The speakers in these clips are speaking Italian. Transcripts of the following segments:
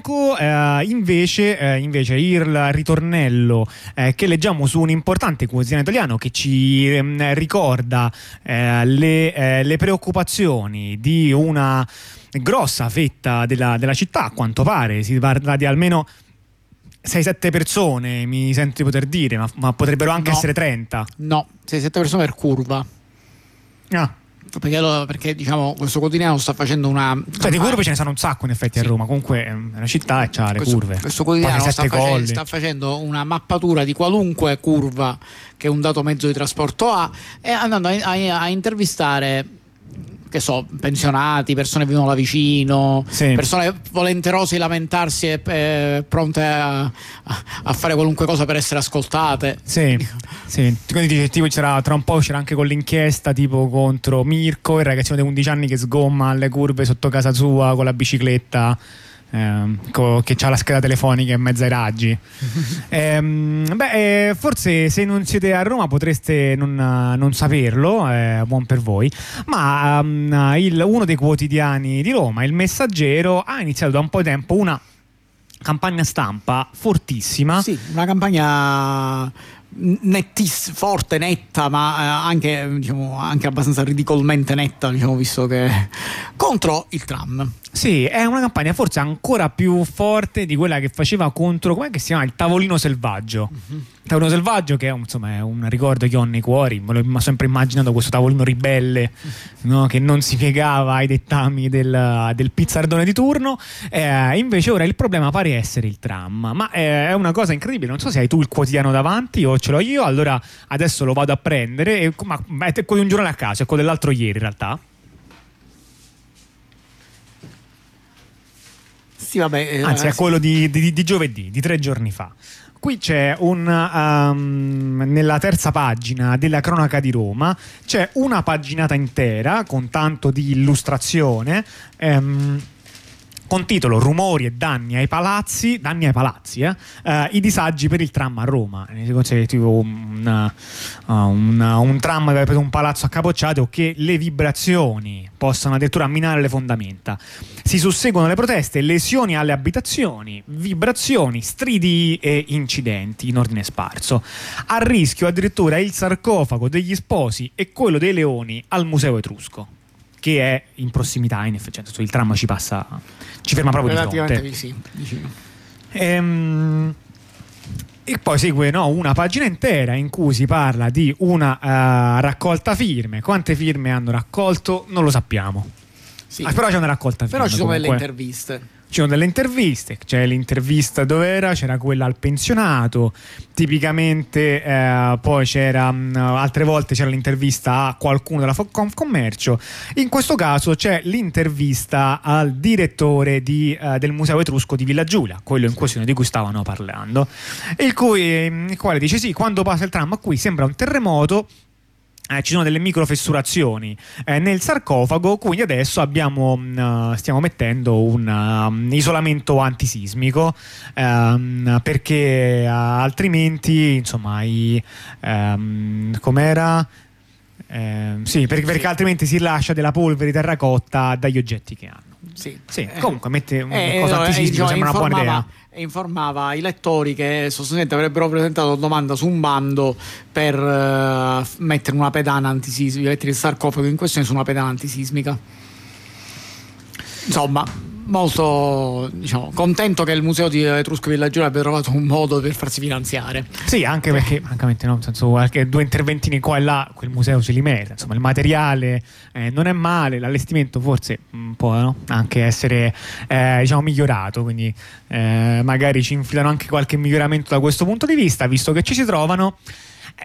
poco eh, invece, eh, invece, il ritornello eh, che leggiamo su un importante quotidiano italiano che ci ehm, ricorda eh, le, eh, le preoccupazioni di una grossa fetta della, della città, a quanto pare, si parla di almeno 6-7 persone, mi sento di poter dire, ma, ma potrebbero anche No. essere 30. No, 6-7 persone per curva. Ah, Perché, lo- perché, diciamo questo quotidiano sta facendo una. cioè, di curve ce ne sono un sacco in effetti a Sì. Roma, comunque è una città e c'ha le questo, curve. Questo quotidiano sta, sette face- colli. sta facendo una mappatura di qualunque curva che un dato mezzo di trasporto ha e andando a, a- a intervistare. Che so, pensionati, persone che vivono là vicino, Sì. persone volenterose di lamentarsi e eh, pronte a, a- fare qualunque cosa per essere ascoltate. Sì, sì. Quindi dice, tipo c'era tra un po' c'era anche con l'inchiesta tipo contro Mirko, il ragazzino di 11 anni che sgomma le curve sotto casa sua con la bicicletta. Ehm, co- che ha la scheda telefonica in mezzo ai raggi. Ehm, beh, eh, forse se non siete a Roma potreste non, non saperlo, eh, buon per voi. Ma ehm, il- uno dei quotidiani di Roma, il Messaggero, ha iniziato da un po' di tempo una campagna stampa fortissima. Sì, una campagna nettiss- forte, netta, ma eh, anche, diciamo, anche abbastanza ridicolmente netta, diciamo, visto che contro il tram. Sì, è una campagna forse ancora più forte di quella che faceva contro, come si chiama? Il tavolino selvaggio. Il tavolino selvaggio che è, insomma, è un ricordo che ho nei cuori, me l'ho sempre immaginato questo tavolino ribelle no? che non si piegava ai dettami del, del pizzardone di turno. Eh, invece ora il problema pare essere il tram, ma eh, è una cosa incredibile, non so se hai tu il quotidiano davanti o ce l'ho io, allora adesso lo vado a prendere, e, ma è quello di un giorno a caso, è quello dell'altro ieri in realtà. Sì, vabbè. eh, Anzi, è quello di, di- di giovedì, di tre giorni fa. Qui c'è un. um, nella terza pagina della cronaca di Roma c'è una paginata intera con tanto di illustrazione. ehm, con titolo Rumori e danni ai palazzi, danni ai palazzi, eh, eh, i disagi per il tram a Roma. Eh, C'è tipo un, uh, un- un tram che ha preso un palazzo accapocciato che le vibrazioni possano addirittura minare le fondamenta. Si susseguono le proteste, lesioni alle abitazioni, vibrazioni, stridi e incidenti in ordine sparso. A rischio addirittura il sarcofago degli sposi e quello dei leoni al Museo Etrusco, che è in prossimità, in effetti, cioè, il tram ci passa, ci ferma proprio di fronte. sì, vicino. Ehm, e poi segue no, una pagina intera in cui si parla di una eh, raccolta firme. Quante firme hanno raccolto? Non lo sappiamo. Sì. Ah, però c'è una raccolta firme. Però ci sono delle comunque. interviste. Ci sono delle interviste, c'è l'intervista dove era, c'era quella al pensionato, tipicamente eh, poi c'era mh, altre volte c'era l'intervista a qualcuno della Confcommercio, in questo caso c'è l'intervista al direttore di, eh, del Museo Etrusco di Villa Giulia, quello in questione di cui stavano parlando, il, cui, il quale dice sì, quando passa il tram qui sembra un terremoto, eh, ci sono delle microfessurazioni eh, nel sarcofago, quindi adesso abbiamo, mh, stiamo mettendo un um, isolamento antisismico ehm, perché eh, altrimenti, insomma, i, ehm, com'era? Ehm, sì, perché, perché altrimenti si lascia della polvere di terracotta dagli oggetti che hanno. Sì, Sì, Eh, comunque mette una eh, cosa eh, antisismica, sembra una buona idea. E informava i lettori che sostanzialmente avrebbero presentato domanda su un bando per f- mettere una pedana antisismica, mettere il sarcofago in questione su una pedana antisismica. Insomma, molto diciamo, contento che il museo di Etrusco Villa Giulia abbia trovato un modo per farsi finanziare. Sì, anche perché, francamente, no, senso, due interventini qua e là, quel museo ce li merita. Insomma, il materiale eh, non è male, l'allestimento forse mm, può no? anche essere eh, diciamo, migliorato. Quindi, eh, magari ci infilano anche qualche miglioramento da questo punto di vista, visto che ci si trovano.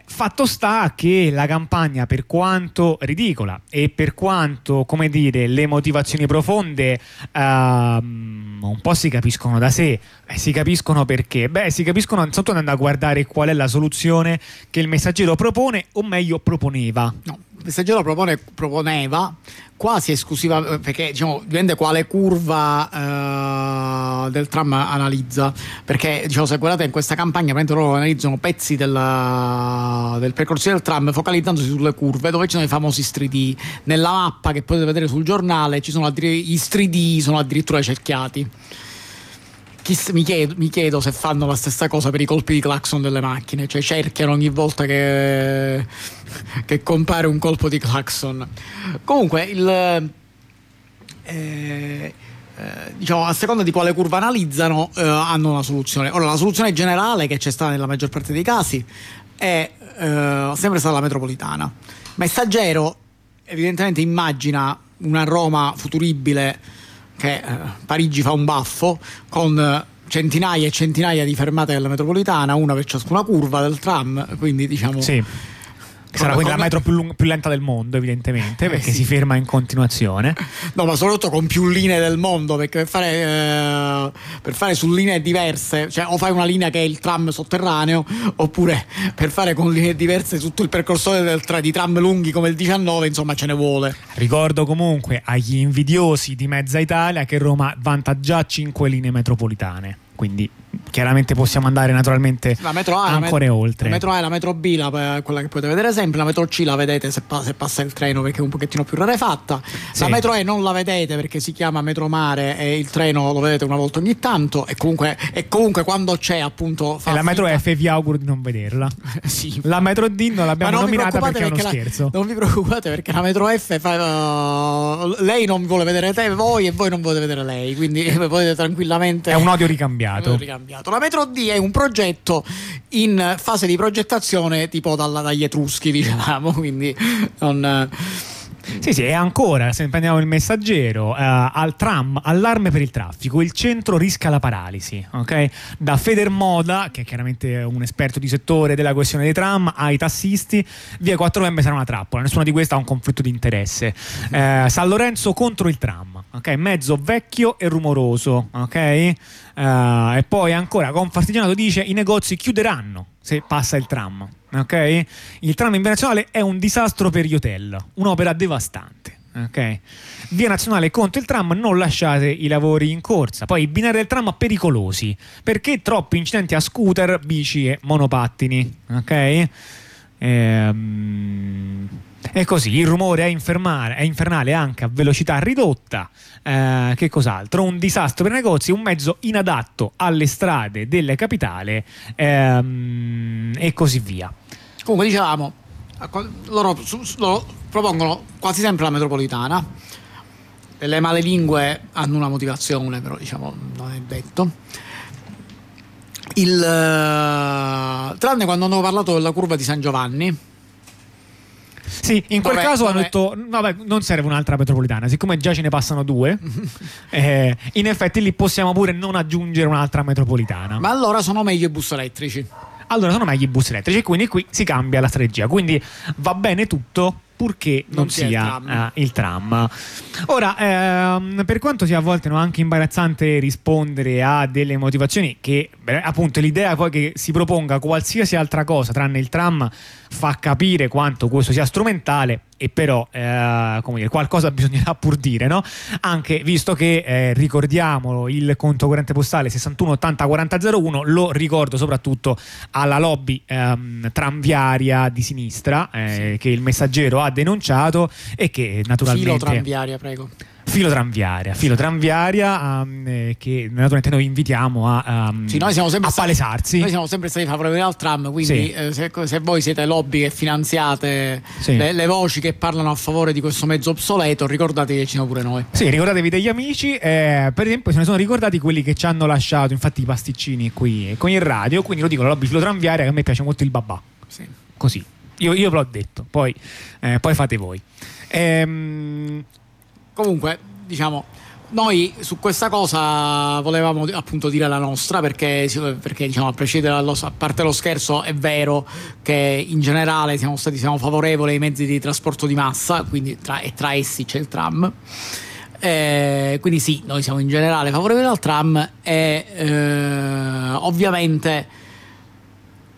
Fatto sta che la campagna, per quanto ridicola e per quanto, come dire, le motivazioni profonde ehm, un po' si capiscono da sé, eh, si capiscono perché? Beh, si capiscono innanzitutto andando a guardare qual è la soluzione che il messaggero propone, o meglio proponeva. No, messaggero propone- proponeva quasi esclusiva perché diciamo dipende quale curva eh, del tram analizza. Perché diciamo se guardate in questa campagna praticamente loro analizzano pezzi della- del percorso del tram focalizzandosi sulle curve dove ci sono i famosi street nella mappa che potete vedere sul giornale sono addiri- gli street sono addirittura cerchiati Chiss, mi, chiedo, mi, chiedo, se fanno la stessa cosa per i colpi di clacson delle macchine, cioè cerchiano ogni volta che, che compare un colpo di clacson. Comunque, il, eh, eh, diciamo, a seconda di quale curva analizzano, eh, hanno una soluzione. Ora, la soluzione generale che c'è stata nella maggior parte dei casi è eh, sempre stata la metropolitana. Messaggero, evidentemente, immagina una Roma futuribile che eh, Parigi fa un baffo con eh, centinaia e centinaia di fermate della metropolitana, una per ciascuna curva del tram, quindi diciamo... Sì. Sarà quindi la metro più, lung- più, lenta del mondo, evidentemente, eh, perché sì. si ferma in continuazione. No, ma soprattutto con più linee del mondo, perché per fare, eh, per fare su linee diverse, cioè o fai una linea che è il tram sotterraneo, oppure per fare con linee diverse tutto il percorso del di tram lunghi come il 19, insomma, ce ne vuole. Ricordo comunque agli invidiosi di Mezza Italia che Roma vanta già 5 linee metropolitane quindi chiaramente possiamo andare naturalmente la metro A, ancora la met- oltre. La metro A e la metro B, la, quella che potete vedere sempre, la metro C la vedete se, pa- se, passa il treno perché è un pochettino più rarefatta. Sì. La metro E non la vedete perché si chiama metro mare e il treno lo vedete una volta ogni tanto e comunque, e comunque quando c'è appunto... e la metro F vi auguro di non vederla. sì. La metro D non l'abbiamo non nominata perché, perché, è uno la, scherzo. Non vi preoccupate perché la metro F fa, uh, lei non vuole vedere te, voi e voi non volete vedere lei, quindi potete tranquillamente... È un odio ricambiato. Un odio ricambiato. La metro D è un progetto in fase di progettazione tipo dalla, dagli Etruschi, diciamo, quindi non... Sì, sì, e ancora, se prendiamo il messaggero, eh, al tram, allarme per il traffico, il centro rischia la paralisi, ok? Da Federmoda, che è chiaramente un esperto di settore della questione dei tram, ai tassisti, via 4 novembre sarà una trappola, nessuna di queste ha un conflitto di interesse. Eh, San Lorenzo contro il tram, ok? Mezzo vecchio e rumoroso, ok? Uh, e poi ancora Confartigianato dice i negozi chiuderanno se passa il tram. Okay? Il tram in via nazionale è un disastro per gli hotel, un'opera devastante. Okay? Via nazionale contro il tram, non lasciate i lavori in corsa. Poi i binari del tram pericolosi perché troppi incidenti a scooter, bici e monopattini. Ok? Ehm e così il rumore è, è, infernale anche a velocità ridotta. Eh, che cos'altro? Un disastro per i negozi, un mezzo inadatto alle strade delle capitali ehm, e così via. Comunque dicevamo, loro, loro propongono quasi sempre la metropolitana. Le male lingue hanno una motivazione, però diciamo non è detto. Il, uh, tranne quando hanno parlato della curva di San Giovanni, sì, in quel vabbè, caso vabbè. hanno detto: vabbè, non serve un'altra metropolitana, siccome già ce ne passano due, eh, in effetti lì possiamo pure non aggiungere un'altra metropolitana. Ma allora sono meglio i bus elettrici. Allora sono meglio i bus elettrici, quindi qui si cambia la strategia. Quindi va bene tutto, purché non, non sia, il tram. Uh, il tram. Ora, ehm, per quanto sia a volte no, anche imbarazzante rispondere a delle motivazioni che, beh, appunto, l'idea poi che si proponga qualsiasi altra cosa tranne il tram fa capire quanto questo sia strumentale e però eh, come dire, qualcosa bisognerà pur dire, no? Anche visto che eh, ricordiamo il conto corrente postale 61 80 4001, lo ricordo soprattutto alla lobby ehm, tranviaria di sinistra eh, sì. che il messaggero ha denunciato e che naturalmente... Filo tranviaria, prego filo tranviaria, filo tranviaria um, eh, che naturalmente noi invitiamo a, um, sì, noi siamo sempre a stati, palesarsi. Noi siamo sempre stati favorevoli al tram, quindi sì. eh, se, se, voi siete lobby che finanziate sì. le, le, voci che parlano a favore di questo mezzo obsoleto, ricordatevi che ci siamo pure noi. Sì, ricordatevi degli amici, eh, per esempio se ne sono ricordati quelli che ci hanno lasciato infatti i pasticcini qui con il radio, quindi lo dico, la lobby filo tranviaria che a me piace molto il babà. Sì. Così. Io, io ve l'ho detto, poi, eh, poi fate voi. Ehm, Comunque, diciamo, noi su questa cosa volevamo appunto dire la nostra perché, perché diciamo, a, a parte lo scherzo è vero che in generale siamo stati siamo favorevoli ai mezzi di trasporto di massa quindi tra, e tra essi c'è il tram. Eh, quindi sì noi siamo in generale favorevoli al tram e eh, ovviamente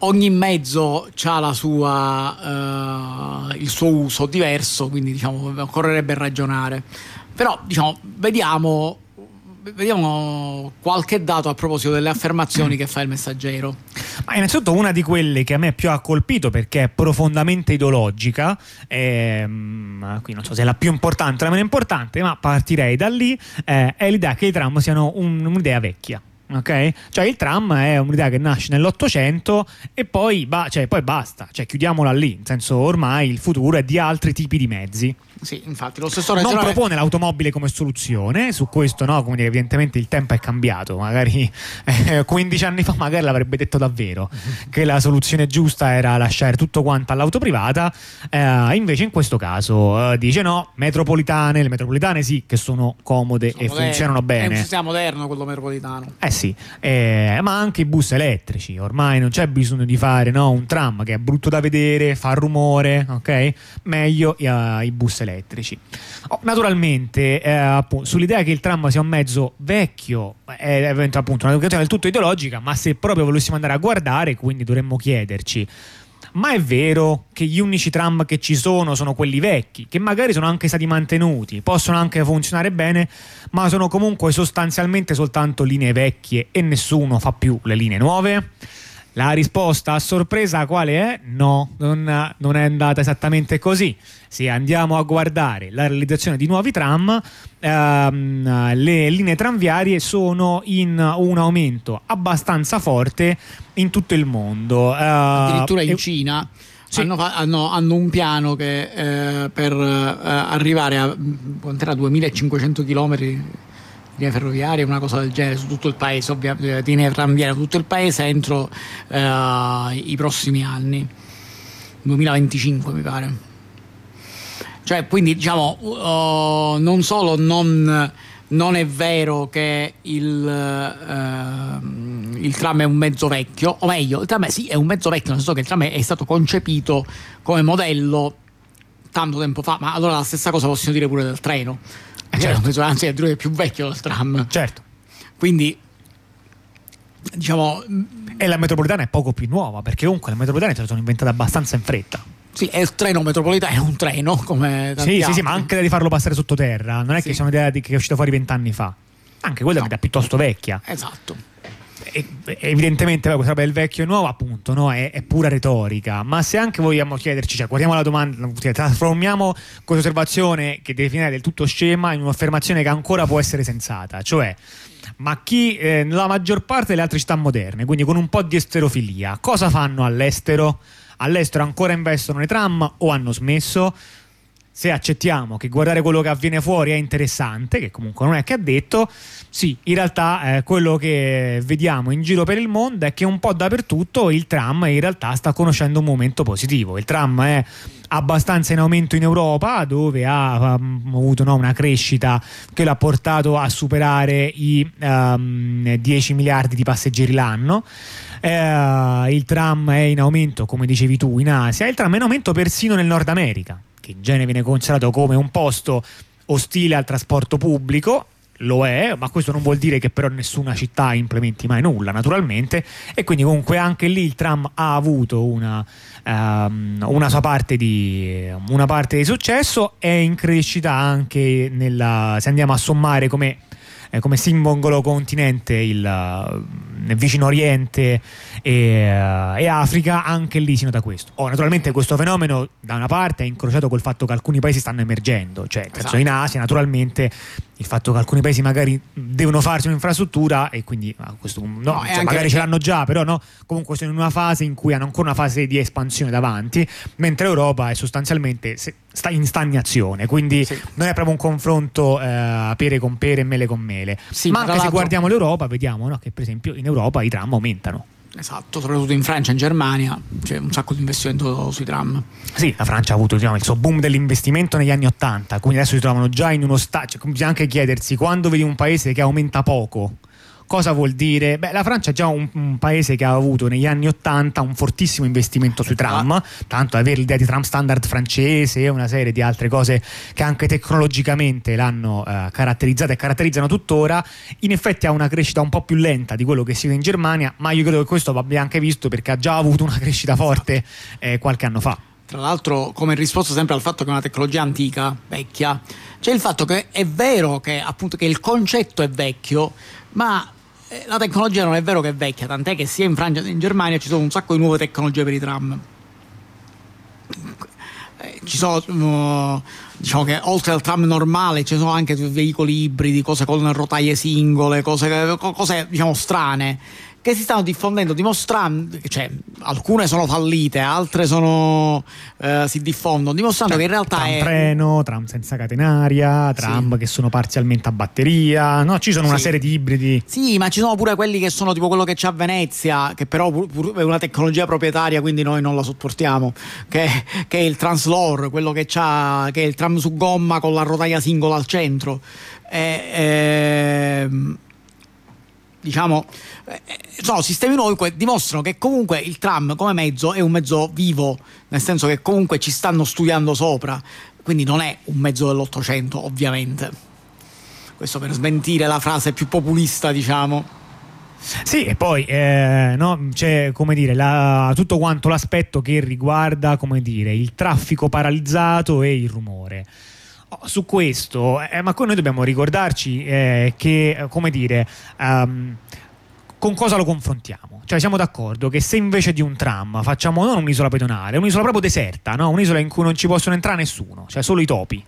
ogni mezzo ha uh, il suo uso diverso, quindi diciamo, occorrerebbe ragionare. Però diciamo, vediamo, vediamo qualche dato a proposito delle affermazioni che fa il messaggero. Ma innanzitutto una di quelle che a me più ha colpito perché è profondamente ideologica, ehm, qui non so se è la più importante o la meno importante, ma partirei da lì, eh, è l'idea che i tram siano un, un'idea vecchia ok? Cioè il tram è un'idea che nasce nell'Ottocento e poi, ba- cioè, poi basta, cioè chiudiamola lì, nel senso ormai il futuro è di altri tipi di mezzi. Sì, infatti, lo stesso Non regionale... propone l'automobile come soluzione, su questo no, come dire, evidentemente il tempo è cambiato, magari eh, 15 anni fa magari l'avrebbe detto davvero che la soluzione giusta era lasciare tutto quanto all'auto privata, eh, invece in questo caso eh, dice no, metropolitane, le metropolitane sì che sono comode Sono e moderno. funzionano È un bene. sistema moderno quello metropolitano. Eh sì, eh, ma anche i bus elettrici, ormai non c'è bisogno di fare no, un tram che è brutto da vedere, fa rumore, ok? Meglio eh, i bus elettrici. Oh, naturalmente, eh, appunto, sull'idea che il tram sia un mezzo vecchio, è è appunto una questione del tutto ideologica, ma se proprio volessimo andare a guardare, quindi dovremmo chiederci. Ma è vero che gli unici tram che ci sono sono quelli vecchi, che magari sono anche stati mantenuti, possono anche funzionare bene, ma sono comunque sostanzialmente soltanto linee vecchie e nessuno fa più le linee nuove? La risposta a sorpresa quale è? No, non, non è andata esattamente così. Se andiamo a guardare la realizzazione di nuovi tram, ehm, le linee tranviarie sono in un aumento abbastanza forte in tutto il mondo. Eh, Addirittura in e- Cina Sì. hanno, hanno- hanno un piano che eh, per eh, arrivare a mm, quant'era, 2500 km di linee ferroviarie, una cosa del genere su tutto il paese, ovviamente di linee tranviarie su tutto il paese entro eh, i prossimi anni, 2025 mi pare. Cioè, quindi diciamo, uh, non solo non, non è vero che il, ehm, il tram è un mezzo vecchio, o meglio, il tram è, sì, è un mezzo vecchio, nel senso che il tram è stato concepito come modello tanto tempo fa, ma allora la stessa cosa possiamo dire pure del treno. Eh, certo. Cioè, Anzi, è addirittura più vecchio del tram. Certo. Quindi, diciamo, E la metropolitana è poco più nuova, perché comunque le metropolitane si sono inventate abbastanza in fretta. sì, è il treno metropolitano, è un treno come Sì, sì, sì, altri. ma anche di farlo passare sottoterra. Non è Sì. che sia un'idea di- che è uscita fuori vent'anni fa. Anche quella è No. un'idea piuttosto vecchia. Esatto. E- e- evidentemente questa roba del vecchio e nuovo, appunto, no? è, è pura retorica. Ma se anche vogliamo chiederci, cioè, guardiamo la domanda, cioè, trasformiamo questa osservazione che definire del tutto scema in un'affermazione che ancora può essere sensata. Cioè, ma chi eh, nella maggior parte delle altre città moderne, quindi con un po' di esterofilia, cosa fanno all'estero? All'estero ancora investono nei tram o hanno smesso? Se accettiamo che guardare quello che avviene fuori è interessante, che comunque non è che ha detto, sì, in realtà eh, quello che vediamo in giro per il mondo è che un po' dappertutto il tram in realtà sta conoscendo un momento positivo. Il tram è abbastanza in aumento in Europa, dove ha um, avuto no, una crescita che l'ha portato a superare i um, 10 miliardi di passeggeri l'anno. Eh, il tram è in aumento, come dicevi tu, in Asia, il tram è in aumento persino nel Nord America, che in genere viene considerato come un posto ostile al trasporto pubblico. Lo è, ma questo non vuol dire che però nessuna città implementi mai nulla, naturalmente. E quindi comunque anche lì il tram ha avuto una, ehm, una sua parte di, una parte di successo. È in crescita anche nella, se andiamo a sommare come eh, come simbolo continente il eh, vicino Oriente e, eh, e Africa, anche lì si nota questo. Oh, naturalmente questo fenomeno da una parte è incrociato col fatto che alcuni paesi stanno emergendo, cioè Esatto. in Asia naturalmente il fatto che alcuni paesi magari devono farsi un'infrastruttura e quindi a questo punto no, cioè, magari ce l'hanno già, però no, comunque sono in una fase in cui hanno ancora una fase di espansione davanti, mentre l'Europa è sostanzialmente sta in stagnazione, quindi Sì. non è proprio un confronto eh, pere con pere e mele con mele. Sì, ma anche se guardiamo l'Europa, vediamo no, che per esempio in Europa i tram aumentano. Esatto, soprattutto in Francia e in Germania c'è un sacco di investimento sui tram. Sì, la Francia ha avuto diciamo, il suo boom dell'investimento negli anni Ottanta, quindi adesso si trovano già in uno stato. Cioè, bisogna anche chiedersi quando vedi un paese che aumenta poco. Cosa vuol dire? Beh, la Francia è già un, un paese che ha avuto negli anni Ottanta un fortissimo investimento sui tram, tanto avere l'idea di tram standard francese e una serie di altre cose che anche tecnologicamente l'hanno eh, caratterizzata e caratterizzano tuttora, in effetti ha una crescita un po' più lenta di quello che si vede in Germania, ma io credo che questo va anche visto perché ha già avuto una crescita forte eh, qualche anno fa. Tra l'altro, come risposta sempre al fatto che è una tecnologia antica, vecchia, c'è il fatto che è vero che appunto che il concetto è vecchio, ma la tecnologia non è vero che è vecchia, tant'è che sia in Francia che in Germania ci sono un sacco di nuove tecnologie per i tram. Eh, ci sono uh, diciamo che oltre al tram normale ci sono anche veicoli ibridi, cose con rotaie singole, cose, cose diciamo strane che si stanno diffondendo dimostrando, cioè alcune sono fallite, altre sono, eh, si diffondono, dimostrando cioè, che in realtà tram è... treno, tram senza catenaria, tram sì. che sono parzialmente a batteria, no? Ci sono sì. una serie di ibridi. Sì, ma ci sono pure quelli che sono tipo quello che c'è a Venezia, che però è una tecnologia proprietaria, quindi noi non la sopportiamo, che, che è il Translore, quello che, c'ha, che è il tram su gomma con la rotaia singola al centro. E, e, diciamo, eh, sono sistemi nuovi che dimostrano che comunque il tram come mezzo è un mezzo vivo, nel senso che comunque ci stanno studiando sopra, quindi non è un mezzo dell'Ottocento ovviamente. Questo per smentire la frase più populista, diciamo. Sì, e poi eh, no, c'è come dire, la, tutto quanto l'aspetto che riguarda come dire, il traffico paralizzato e il rumore. Su questo, eh, ma noi dobbiamo ricordarci eh, che, come dire, um, con cosa lo confrontiamo? Cioè siamo d'accordo che se invece di un tram facciamo non un'isola pedonale, un'isola proprio deserta, no? un'isola in cui non ci possono entrare nessuno, cioè solo i topi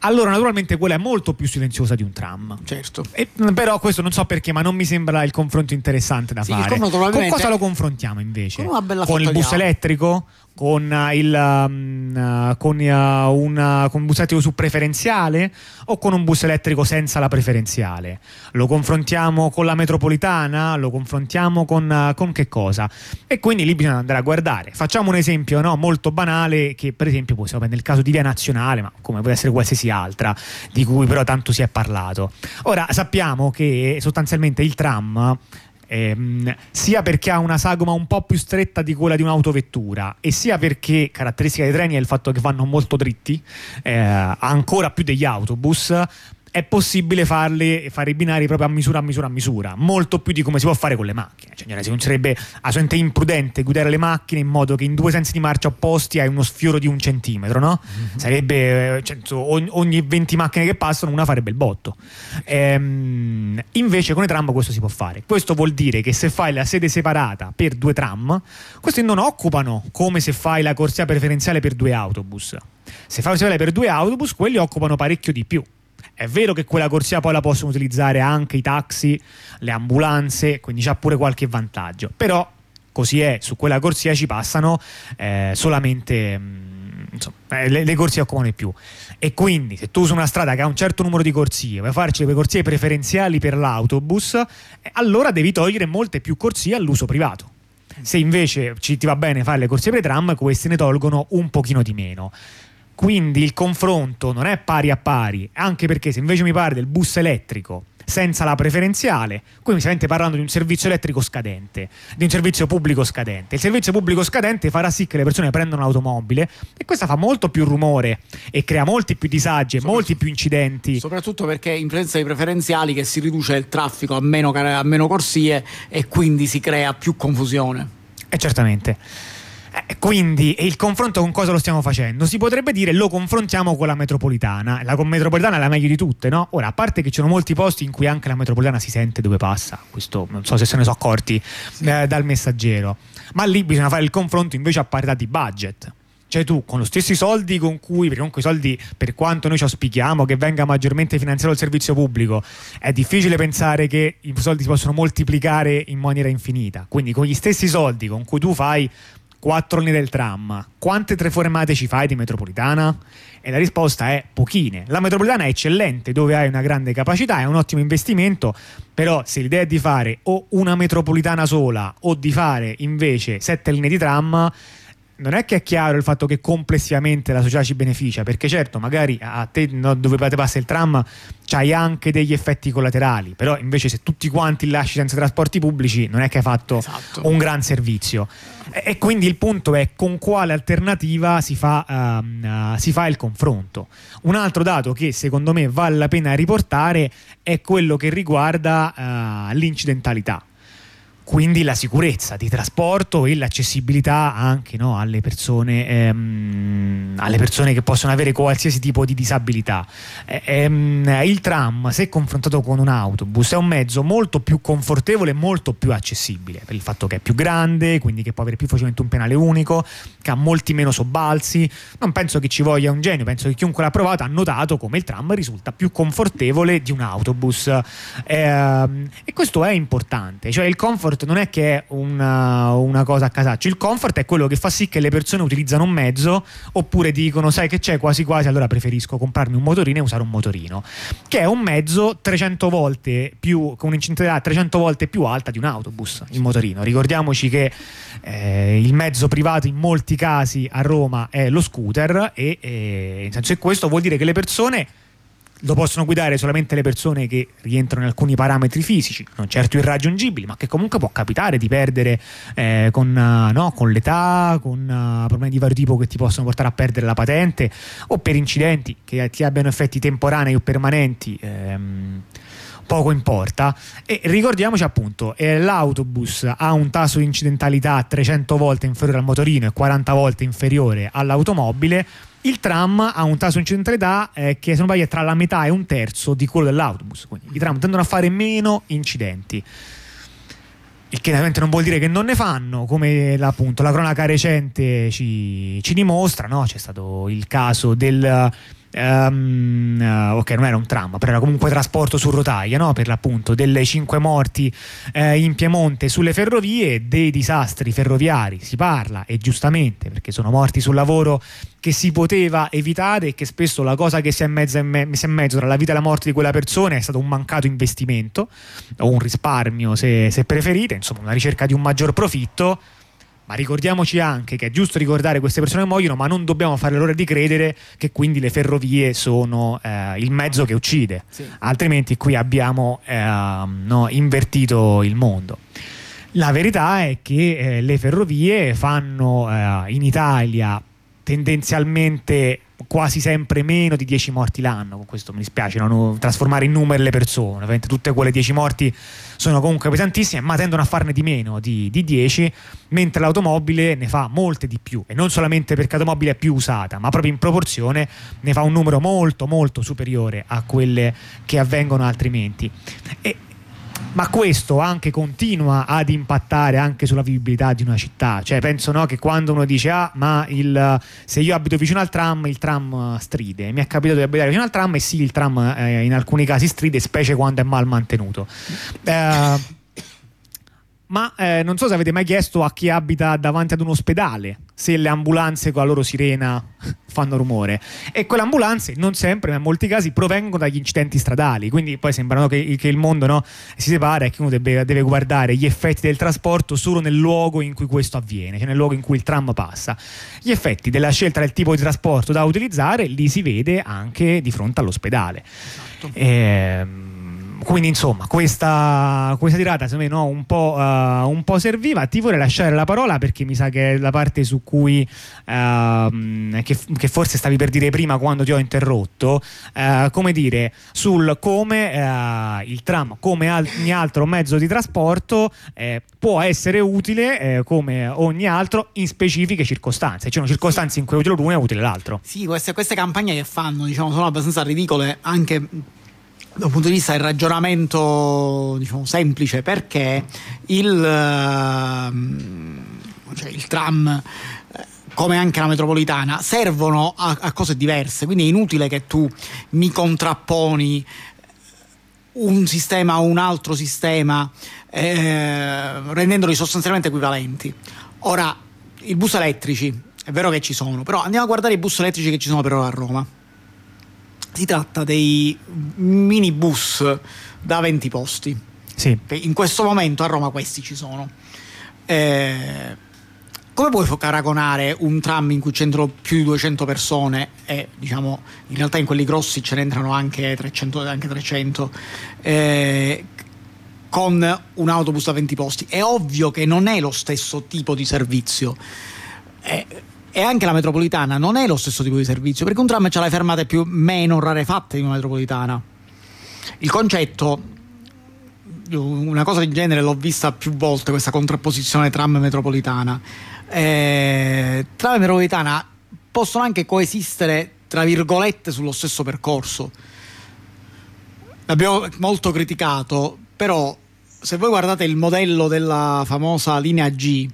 allora naturalmente quella è molto più silenziosa di un tram. Certo. E, però questo non so perché, ma non mi sembra il confronto interessante da sì, fare. Con cosa lo confrontiamo invece? Con, con il bus elettrico? Con, il, um, con, uh, con un bus elettrico su preferenziale o con un bus elettrico senza la preferenziale? Lo confrontiamo con la metropolitana? Lo confrontiamo con, con che cosa? E quindi lì bisogna andare a guardare. Facciamo un esempio no, molto banale che per esempio possiamo prendere il caso di via nazionale, ma come può essere qualsiasi altra, di cui però tanto si è parlato. Ora sappiamo che sostanzialmente il tram Ehm, sia perché ha una sagoma un po' più stretta di quella di un'autovettura e sia perché caratteristica dei treni è il fatto che vanno molto dritti eh, ancora più degli autobus è possibile farle, fare i binari proprio a misura, a misura, a misura, molto più di come si può fare con le macchine. Cioè, non sarebbe assolutamente imprudente guidare le macchine in modo che in due sensi di marcia opposti hai uno sfioro di un centimetro, no? Mm-hmm. Sarebbe, cioè, ogni 20 macchine che passano una farebbe il botto. Ehm, invece con i tram questo si può fare. Questo vuol dire che se fai la sede separata per due tram, questi non occupano come se fai la corsia preferenziale per due autobus. Se fai la sede per due autobus, quelli occupano parecchio di più. È vero che quella corsia poi la possono utilizzare anche i taxi, le ambulanze, quindi c'ha pure qualche vantaggio. Però così è, su quella corsia ci passano eh, solamente... Mm, insomma, eh, le, le, corsie occupano di più. E quindi se tu usi una strada che ha un certo numero di corsie, vuoi farci le corsie preferenziali per l'autobus, eh, allora devi togliere molte più corsie all'uso privato. Se invece ci, ti va bene fare le corsie per tram, queste ne tolgono un pochino di meno. Quindi il confronto non è pari a pari, anche perché se invece mi pare del bus elettrico senza la preferenziale, qui mi state parlando di un servizio elettrico scadente, di un servizio pubblico scadente. Il servizio pubblico scadente farà sì che le persone prendano l'automobile e questa fa molto più rumore e crea molti più disagi e molti più incidenti. Soprattutto perché in presenza di preferenziali che si riduce il traffico a meno, a meno corsie e quindi si crea più confusione. E eh, certamente. Eh, quindi il confronto con cosa lo stiamo facendo? Si potrebbe dire lo confrontiamo con la metropolitana. La metropolitana è la meglio di tutte, no? Ora, a parte che ci sono molti posti in cui anche la metropolitana si sente dove passa, questo non so se se ne sono accorti eh, dal messaggero, ma lì bisogna fare il confronto invece a parità di budget. Cioè tu con gli stessi soldi con cui, perché comunque i soldi per quanto noi ci auspichiamo che venga maggiormente finanziato il servizio pubblico, è difficile pensare che i soldi si possono moltiplicare in maniera infinita. Quindi con gli stessi soldi con cui tu fai quattro linee del tram, quante tre formate ci fai di metropolitana? E la risposta è pochine. La metropolitana è eccellente, dove hai una grande capacità, è un ottimo investimento, però se l'idea è di fare o una metropolitana sola o di fare invece sette linee di tram, non è che è chiaro il fatto che complessivamente la società ci beneficia, perché certo, magari a te no, dove passa il tram c'hai anche degli effetti collaterali, però invece se tutti quanti lasci senza trasporti pubblici non è che hai fatto esatto. un gran servizio. E, e, quindi il punto è con quale alternativa si fa, uh, uh, si fa il confronto. Un altro dato che secondo me vale la pena riportare è quello che riguarda uh, l'incidentalità quindi la sicurezza di trasporto e l'accessibilità anche no, alle, persone, ehm, alle, persone, che possono avere qualsiasi tipo di disabilità. Eh, ehm, il tram, se confrontato con un autobus, è un mezzo molto più confortevole e molto più accessibile per il fatto che è più grande, quindi che può avere più facilmente un penale unico, che ha molti meno sobbalzi. Non penso che ci voglia un genio, penso che chiunque l'ha provato ha notato come il tram risulta più confortevole di un autobus. Eh, e questo è importante, cioè il comfort comfort non è che è una, una, cosa a casaccio, il comfort è quello che fa sì che le persone utilizzano un mezzo oppure dicono sai che c'è quasi quasi allora preferisco comprarmi un motorino e usare un motorino, che è un mezzo 300 volte più, con un'incentività 300 volte più alta di un autobus, il motorino. Ricordiamoci che eh, il mezzo privato in molti casi a Roma è lo scooter e, e in senso che questo vuol dire che le persone lo possono guidare solamente le persone che rientrano in alcuni parametri fisici, non certo irraggiungibili, ma che comunque può capitare di perdere eh, con, uh, no, con, l'età, con uh, problemi di vario tipo che ti possono portare a perdere la patente o per incidenti che ti abbiano effetti temporanei o permanenti. Ehm, poco importa e ricordiamoci appunto eh, l'autobus ha un tasso di incidentalità 300 volte inferiore al motorino e 40 volte inferiore all'automobile il tram ha un tasso di incidentalità eh, che se non sbaglio è tra la metà e un terzo di quello dell'autobus, quindi i tram tendono a fare meno incidenti. Il che ovviamente non vuol dire che non ne fanno, come appunto la cronaca recente ci, ci dimostra, no? c'è stato il caso del Um, ok, non era un tram, però era comunque trasporto su rotaia, no? per l'appunto, delle cinque morti eh, in Piemonte sulle ferrovie, dei disastri ferroviari si parla, e giustamente, perché sono morti sul lavoro che si poteva evitare e che spesso la cosa che si è, mezzo, messa in mezzo tra la vita e la morte di quella persona è stato un mancato investimento o un risparmio se, se preferite, insomma una ricerca di un maggior profitto ma ricordiamoci anche che è giusto ricordare queste persone che muoiono, ma non dobbiamo fare l'errore di credere che quindi le ferrovie sono eh, il mezzo che uccide, sì. altrimenti qui abbiamo eh, no, invertito il mondo. La verità è che eh, le ferrovie fanno eh, in Italia tendenzialmente quasi sempre meno di 10 morti l'anno. Con questo mi dispiace non trasformare in numeri le persone. Ovviamente tutte quelle 10 morti sono comunque pesantissime, ma tendono a farne di meno di, di 10, mentre l'automobile ne fa molte di più. E non solamente perché l'automobile è più usata, ma proprio in proporzione ne fa un numero molto molto superiore a quelle che avvengono altrimenti. E ma questo anche continua ad impattare anche sulla vivibilità di una città. Cioè, penso no, che quando uno dice: Ah, ma il, se io abito vicino al tram, il tram stride. Mi è capitato di abitare vicino al tram, e sì, il tram eh, in alcuni casi stride, specie quando è mal mantenuto. Eh, ma eh, non so se avete mai chiesto a chi abita davanti ad un ospedale se le ambulanze con la loro sirena fanno rumore. E quelle ambulanze non sempre, ma in molti casi provengono dagli incidenti stradali. Quindi poi sembra no, che, che, il mondo no, si separa e che uno deve, deve, guardare gli effetti del trasporto solo nel luogo in cui questo avviene, cioè nel luogo in cui il tram passa. Gli effetti della scelta del tipo di trasporto da utilizzare li si vede anche di fronte all'ospedale. Esatto. Ehm, quindi insomma questa, questa tirata secondo me no, un, po', uh, un, po', serviva. Ti vorrei lasciare la parola perché mi sa che è la parte su cui uh, che, che, forse stavi per dire prima quando ti ho interrotto. Uh, come dire sul come eh, il tram come ogni altro mezzo di trasporto può essere utile come ogni altro in specifiche circostanze. Ci sono circostanze in cui è utile l'uno e utile l'altro. Sì queste, queste campagne che fanno diciamo sono abbastanza ridicole anche da un punto di vista del ragionamento diciamo, semplice perché il, uh, cioè il tram eh, come anche la metropolitana servono a, a, cose diverse. Quindi è inutile che tu mi contrapponi un sistema a un altro sistema eh, rendendoli sostanzialmente equivalenti. Ora i bus elettrici è vero che ci sono però andiamo a guardare i bus elettrici che ci sono per ora a Roma si tratta dei minibus da 20 posti. Sì. In questo momento a Roma questi ci sono. Eh, come puoi paragonare un tram in cui c'entrano più di 200 persone e diciamo in realtà in quelli grossi ce ne entrano anche 300, anche 300 eh, con un autobus da 20 posti? È ovvio che non è lo stesso tipo di servizio. Eh, e anche la metropolitana non è lo stesso tipo di servizio perché un tram ha le fermate più meno rarefatte di una metropolitana il concetto una cosa del genere l'ho vista più volte, questa contrapposizione tram metropolitana. Eh, tram e metropolitana possono anche coesistere, tra virgolette, sullo stesso percorso. L'abbiamo molto criticato, però se voi guardate il modello della famosa linea G,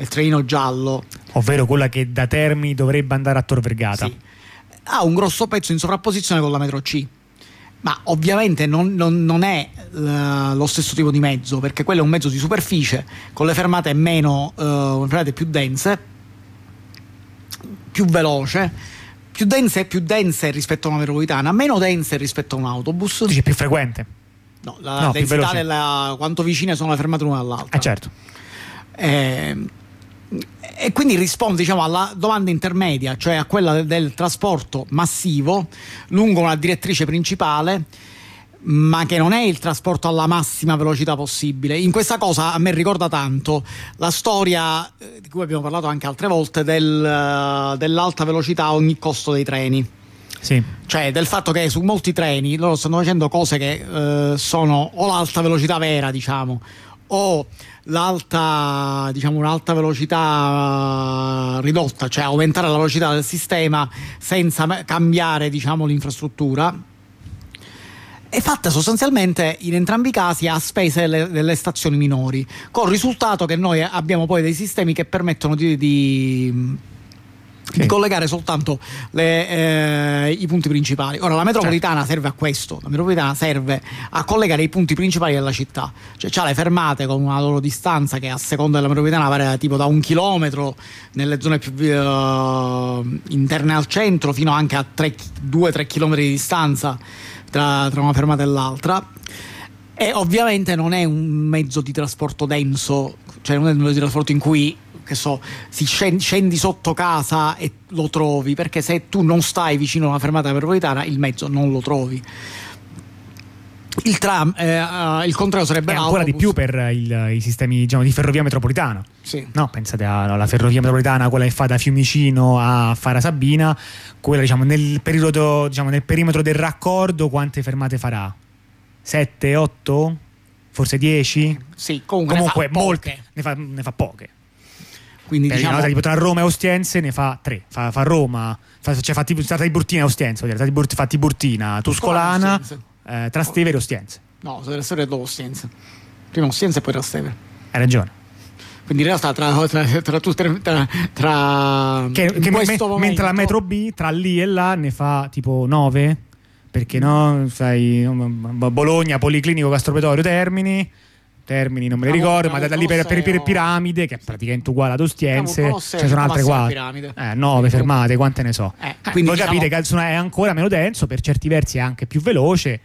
del trenino giallo, ovvero quella che da Termini dovrebbe andare a Tor Vergata, sì, ha un grosso pezzo in sovrapposizione con la metro C. Ma ovviamente non, non, non è uh, lo stesso tipo di mezzo perché quello è un mezzo di superficie con le fermate meno uh, fermate più dense più veloce. Più dense più dense rispetto a una metropolitana meno dense rispetto a un autobus. Dici più frequente? No la no, densità della quanto vicine sono le fermate l'una all'altra eh certo. Eh, e quindi risponde diciamo, alla domanda intermedia, cioè a quella del, del trasporto massivo lungo una direttrice principale ma che non è il trasporto alla massima velocità possibile. In questa cosa a me ricorda tanto la storia eh, di cui abbiamo parlato anche altre volte del, uh, dell'alta velocità a ogni costo dei treni. Sì. Cioè del fatto che su molti treni loro stanno facendo cose che uh, sono o l'alta velocità vera, diciamo, o l'alta, diciamo, un'alta velocità eh, ridotta, cioè aumentare la velocità del sistema senza cambiare diciamo, l'infrastruttura. È fatta sostanzialmente in entrambi i casi a spese delle, delle, stazioni minori, con il risultato che noi abbiamo poi dei sistemi che permettono di, di di collegare soltanto le, eh, i punti principali. Ora la metropolitana certo. serve a questo, la metropolitana serve a collegare i punti principali della città, cioè ha le fermate con una loro distanza che a seconda della metropolitana varia tipo da un chilometro nelle zone più uh, interne al centro fino anche a 2-3 km di distanza tra, tra una fermata e l'altra. E ovviamente non è un mezzo di trasporto denso, cioè non è un mezzo di trasporto in cui che so, si scendi, scendi, sotto casa e lo trovi, perché se tu non stai vicino a una fermata metropolitana il mezzo non lo trovi. Il tram, eh, uh, il contrario sarebbe e ancora di più per il, i sistemi diciamo, di ferrovia metropolitana. Sì. No, pensate alla ferrovia metropolitana, quella che fa da Fiumicino a Fara Sabina, quella diciamo, nel, periodo, diciamo, nel perimetro del raccordo, quante fermate farà? 7, 8? Forse 10? Sì, comunque, comunque ne fa molte, ne fa, ne fa poche. Quindi per diciamo... tipo tra Roma e Ostiense ne fa tre. Fa, fa Roma, fa, cioè fa tra Tiburtina e Ostiense, fa Tiburtina, Tuscolana, eh, Trastevere e Ostiense. No, Trastevere è dopo Ostiense. Prima Ostiense e poi Trastevere. Hai ragione. Quindi in realtà tra, tra, tra, tra, tra che, che me, momento... mentre la metro B tra lì e là ne fa tipo 9 perché no, sai Bologna, Policlinico, Castropetorio, Termini termini non me li ricordo, ma da lì per, per, per, Piramide, che è praticamente uguale ad Ostiense, ci sono altre quattro. Eh, nove fermate, quante ne so. Eh, eh, quindi voi diciamo... capite che è ancora meno denso, per certi versi è anche più veloce,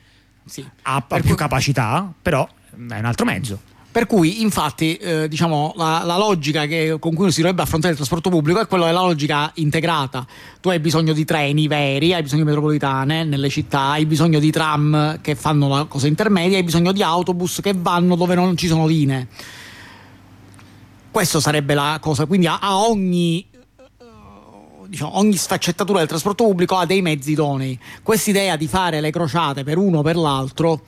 sì. ha, ha più capacità, però è un altro mezzo. Per cui, infatti, eh, diciamo, la, la logica che, con cui si dovrebbe affrontare il trasporto pubblico è quella della logica integrata. Tu hai bisogno di treni veri, hai bisogno di metropolitane nelle città, hai bisogno di tram che fanno la cosa intermedia, hai bisogno di autobus che vanno dove non ci sono linee. Questa sarebbe la cosa. Quindi a, a ogni diciamo, ogni sfaccettatura del trasporto pubblico ha dei mezzi idonei. Questa idea di fare le crociate per uno o per l'altro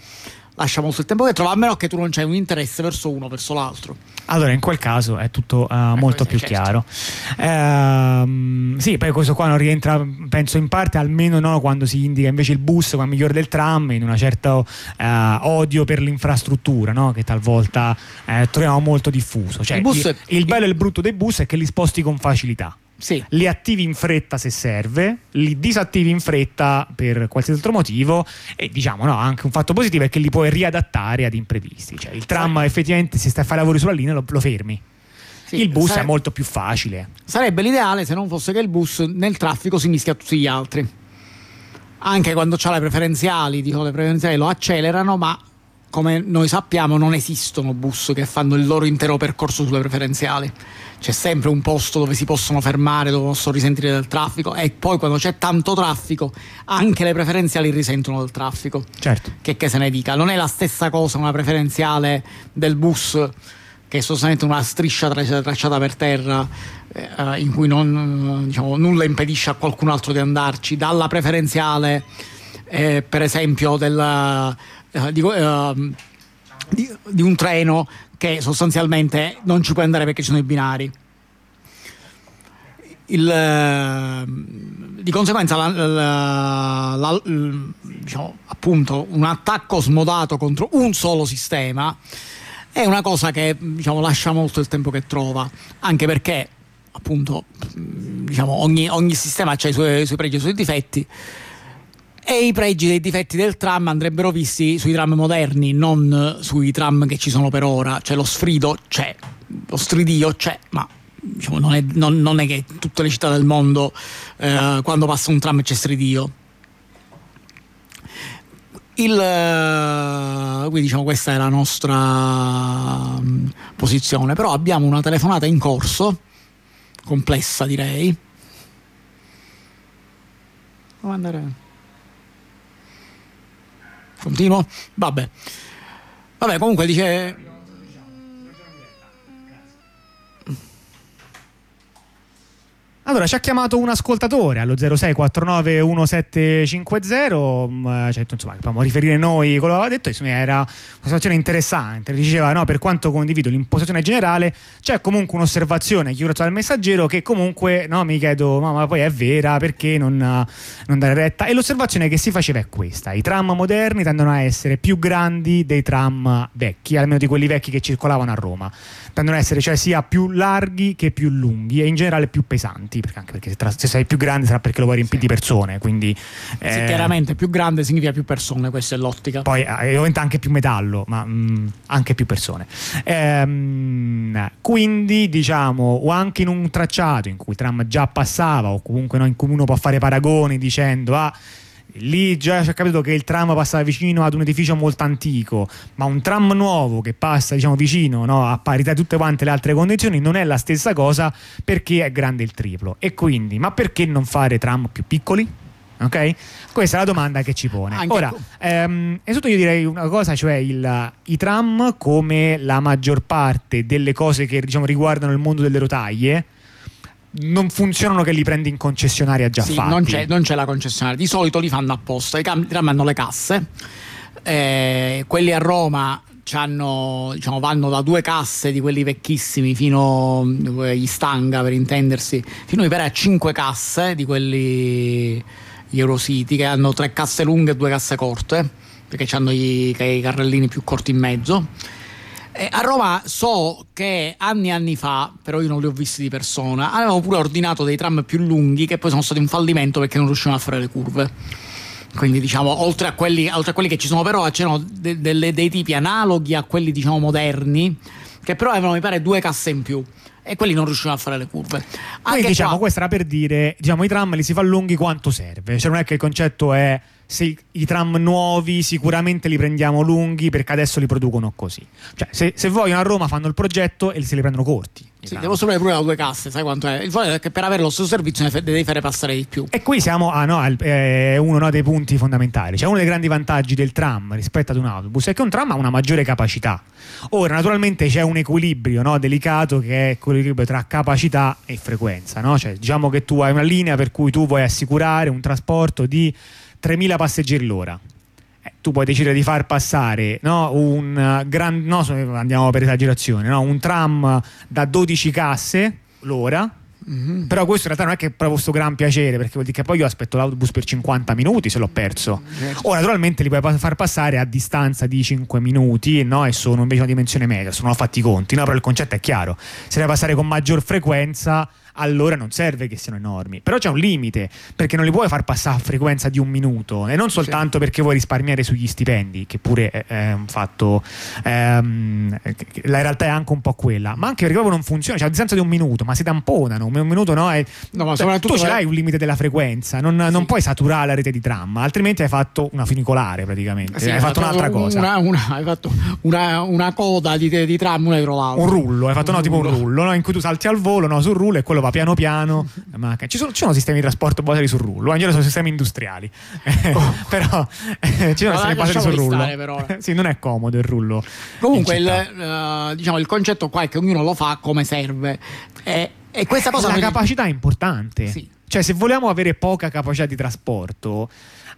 lascia molto il tempo che trova, a meno che tu non c'hai un interesse verso uno o verso l'altro. Allora, in quel caso è tutto uh, molto più certo. chiaro. Ehm, sì, poi questo qua non rientra, penso in parte, almeno no, quando si indica invece il bus come migliore del tram, in un certo uh, odio per l'infrastruttura, no? che talvolta uh, troviamo molto diffuso. Cioè, il, il, il bello e il brutto dei bus è che li sposti con facilità. Sì. li attivi in fretta se serve, li disattivi in fretta per qualsiasi altro motivo e diciamo no, anche un fatto positivo è che li puoi riadattare ad imprevisti, cioè il tram sì. effettivamente se stai a fare lavori sulla linea lo, lo fermi. Sì, il bus sare- è molto più facile. Sarebbe l'ideale se non fosse che il bus nel traffico si mischia a tutti gli altri. Anche quando c'ha le preferenziali, dico le preferenziali lo accelerano, ma come noi sappiamo non esistono bus che fanno il loro intero percorso sulle preferenziali c'è sempre un posto dove si possono fermare, dove possono risentire del traffico e poi quando c'è tanto traffico anche le preferenziali risentono del traffico. Certo. Che, che se ne dica, non è la stessa cosa una preferenziale del bus che è sostanzialmente una striscia tracciata per terra eh, in cui non, diciamo, nulla impedisce a qualcun altro di andarci, dalla preferenziale eh, per esempio del, eh, di, di, di un treno che sostanzialmente non ci può andare perché ci sono i binari. Il, eh, di conseguenza la, la, la, diciamo, appunto, un attacco smodato contro un solo sistema è una cosa che diciamo, lascia molto il tempo che trova anche perché appunto diciamo, ogni, ogni sistema ha i suoi, i suoi pregi e i suoi difetti e i pregi dei difetti del tram andrebbero visti sui tram moderni, non sui tram che ci sono per ora. Cioè lo sfrido c'è, lo stridio c'è, ma diciamo, non, è, non, non, è, che tutte le città del mondo eh, quando passa un tram c'è stridio. Il, eh, quindi diciamo questa è la nostra um, posizione, però abbiamo una telefonata in corso, complessa direi. Andare... Continuo? Vabbè. Vabbè, comunque dice Allora, ci ha chiamato un ascoltatore allo 06491750, mm, cioè, insomma, riferire noi quello che aveva detto, insomma, era una situazione interessante. Diceva, no, per quanto condivido l'impostazione generale, c'è comunque un'osservazione chiusa dal messaggero che comunque, no, mi chiedo, ma, ma poi è vera, perché non, non, dare retta? E l'osservazione che si faceva è questa, i tram moderni tendono a essere più grandi dei tram vecchi, almeno di quelli vecchi che circolavano a Roma tendono ad essere cioè sia più larghi che più lunghi e in generale più pesanti perché anche perché se, tra, se sei più grande sarà perché lo vuoi riempire sì. di persone quindi eh, sì, chiaramente più grande significa più persone questa è l'ottica poi eh, ovviamente anche più metallo ma mh, mm, anche più persone ehm, quindi diciamo o anche in un tracciato in cui il tram già passava o comunque no, in cui uno può fare paragoni dicendo ah lì già è capito che il tram passava vicino ad un edificio molto antico, ma un tram nuovo che passa diciamo vicino no, a parità di tutte quante le altre condizioni non è la stessa cosa perché è grande il triplo. E quindi, ma perché non fare tram più piccoli? Ok? Questa è la domanda che ci pone. Anche Ora, ehm, innanzitutto io direi una cosa, cioè il, i tram come la maggior parte delle cose che diciamo, riguardano il mondo delle rotaie non funzionano che li prendi in concessionaria già sì, fatti. Non c'è, non c'è, la concessionaria, di solito li fanno apposta, i tram hanno le casse, eh, quelli a Roma diciamo, vanno da due casse di quelli vecchissimi fino agli stanga per intendersi, fino a cinque casse di quelli Eurocity che hanno tre casse lunghe e due casse corte perché hanno i, i carrellini più corti in mezzo eh, a Roma so che anni e anni fa, però io non li ho visti di persona, avevano pure ordinato dei tram più lunghi che poi sono stati un fallimento perché non riuscivano a fare le curve. Quindi diciamo, oltre a quelli, oltre a quelli che ci sono per ora, c'erano de, de, dei tipi analoghi a quelli diciamo moderni, che però avevano mi pare due casse in più e quelli non riuscivano a fare le curve. Anche Quindi diciamo, qua... questo era per dire, diciamo, i tram li si fa lunghi quanto serve, cioè non è che il concetto è se i tram nuovi sicuramente li prendiamo lunghi perché adesso li producono così. Cioè, se, se vogliono a Roma fanno il progetto e se li prendono corti. Sì, devo sapere pure le due casse, sai quanto è? Il fatto è che per avere lo stesso servizio ne devi fare passare di più. E qui siamo a no, è uno no, dei punti fondamentali. Cioè, uno dei grandi vantaggi del tram rispetto ad un autobus è che un tram ha una maggiore capacità. Ora, naturalmente c'è un equilibrio no, delicato che è l'equilibrio tra capacità e frequenza. Cioè, diciamo che tu hai una linea per cui tu vuoi assicurare un trasporto di 3.000 passeggeri l'ora. Eh, tu puoi decidere di far passare no, un gran, no, andiamo per esagerazione, no, un tram da 12 casse l'ora. Mm-hmm. Però questo in realtà non è che proprio questo gran piacere, perché vuol dire che poi io aspetto l'autobus per 50 minuti se l'ho perso. Certo. Ora, naturalmente li puoi far passare a distanza di 5 minuti no? e sono invece una dimensione media, sono fatti i conti, no? però il concetto è chiaro. Se devi passare con maggior frequenza, allora non serve che siano enormi. Però c'è un limite, perché non li puoi far passare a frequenza di un minuto, e non soltanto sì. perché vuoi risparmiare sugli stipendi, che pure è, un fatto. Ehm, la realtà è anche un po' quella, ma anche perché proprio non funziona, cioè a distanza di un minuto, ma si tamponano. Un minuto no, è, no ma soprattutto tu ce l'hai un limite della frequenza, non, sì. non, puoi saturare la rete di tram, altrimenti hai fatto una funicolare praticamente. Sì, hai, fatto, fatto un'altra cosa. Una, una, hai fatto una, una coda di, di tram una dietro l'altra. Un rullo, hai fatto un no, tipo un rullo no, in cui tu salti al volo no, sul rullo e quello va piano piano. Ci sono, ci sono sistemi di trasporto basati sul rullo, in genere sono sistemi industriali, oh. però eh, ci sono sistemi basati sul rullo. Sì, non è comodo il rullo. Comunque, il, uh, diciamo, il concetto qua è che ognuno lo fa come serve. E, E questa cosa la noi- capacità è importante. Sì. Cioè, se vogliamo avere poca capacità di trasporto,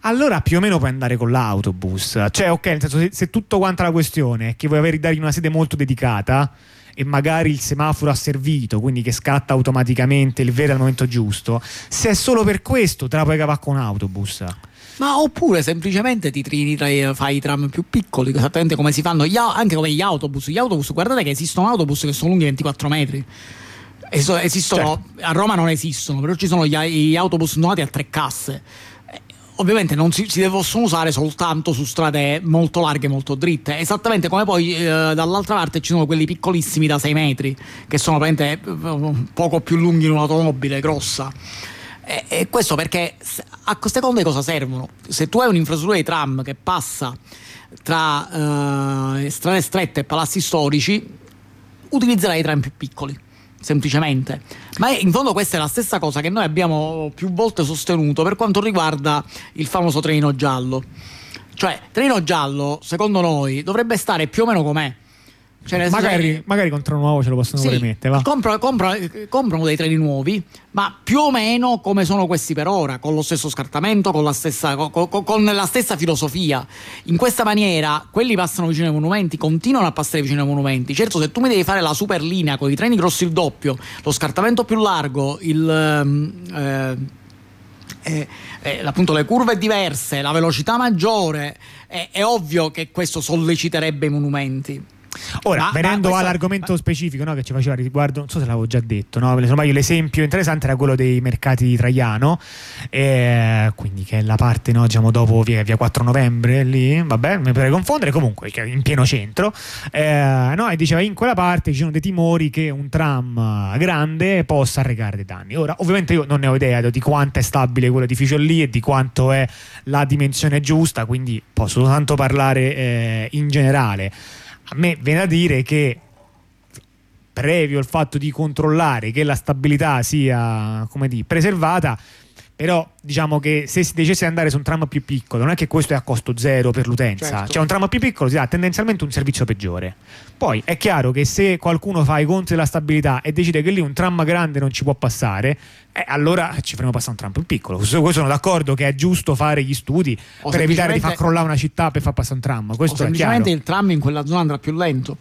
allora più o meno puoi andare con l'autobus. Cioè, ok, nel senso, se, se tutto quanto la questione è che vuoi avere dargli una sede molto dedicata e magari il semaforo ha servito, quindi che scatta automaticamente il vero al momento giusto, se è solo per questo, te la puoi cavare con un autobus. Ma oppure semplicemente ti trini tra- fai i tram più piccoli, esattamente come si fanno gli anche come gli autobus. Gli autobus, guardate che esistono autobus che sono lunghi 24 metri. Esistono, A Roma non esistono, però ci sono gli, gli autobus donati a tre casse. Ovviamente non si, si possono usare soltanto su strade molto larghe, molto dritte. Esattamente come poi eh, dall'altra parte ci sono quelli piccolissimi da 6 metri, che sono praticamente eh, poco più lunghi di un'automobile grossa. E, e questo perché a queste cose cosa servono? Se tu hai un'infrastruttura di tram che passa tra eh, strade strette e palazzi storici, utilizzerai i tram più piccoli. Semplicemente, ma è- in fondo questa è la stessa cosa che noi abbiamo più volte sostenuto per quanto riguarda il famoso treno giallo. Cioè, treno giallo, secondo noi, dovrebbe stare più o meno com'è. Cioè, Magari, che- magari contro un uovo ce lo possono pure mettere, va. compra- compra- comprano dei treni nuovi, ma più o meno come sono questi per ora, con lo stesso scartamento, con la stessa, co- co- con la stessa filosofia. In questa maniera, quelli passano vicino ai monumenti, continuano a passare vicino ai monumenti. Certo, se tu mi devi fare la super linea con i treni grossi il doppio, lo scartamento più largo, il. ehm, eh, eh, eh, appunto le curve diverse, la velocità maggiore, è ovvio che questo solleciterebbe i monumenti. Ora, Ma- venendo ma questo- all'argomento specifico no, che ci faceva riguardo, non so se l'avevo già detto, no? non sbaglio, l'esempio interessante era quello dei mercati di Traiano, eh, quindi che è la parte no, diciamo, dopo via, via 4 novembre, lì, vabbè, mi potrei confondere, comunque in pieno centro, eh, no, e diceva in quella parte ci sono dei timori che un tram grande possa arrecare dei danni. Ora, ovviamente io non ne ho idea di quanto è stabile quell'edificio lì e di quanto è la dimensione giusta, quindi posso soltanto parlare eh, in generale. A me viene da dire che previo il fatto di controllare che la stabilità sia come dire, preservata, però diciamo che se si decidesse di andare su un tram più piccolo, non è che questo è a costo zero per l'utenza, Certo. cioè un tram più piccolo si dà tendenzialmente un servizio peggiore. Poi è chiaro che se qualcuno fa i conti della stabilità e decide che lì un tram grande non ci può passare, eh, allora ci faremo passare un tram più piccolo. Su questo sono d'accordo che è giusto fare gli studi O per evitare di far crollare una città per far passare un tram. o Questo è chiaro. semplicemente il tram in quella zona andrà più lento.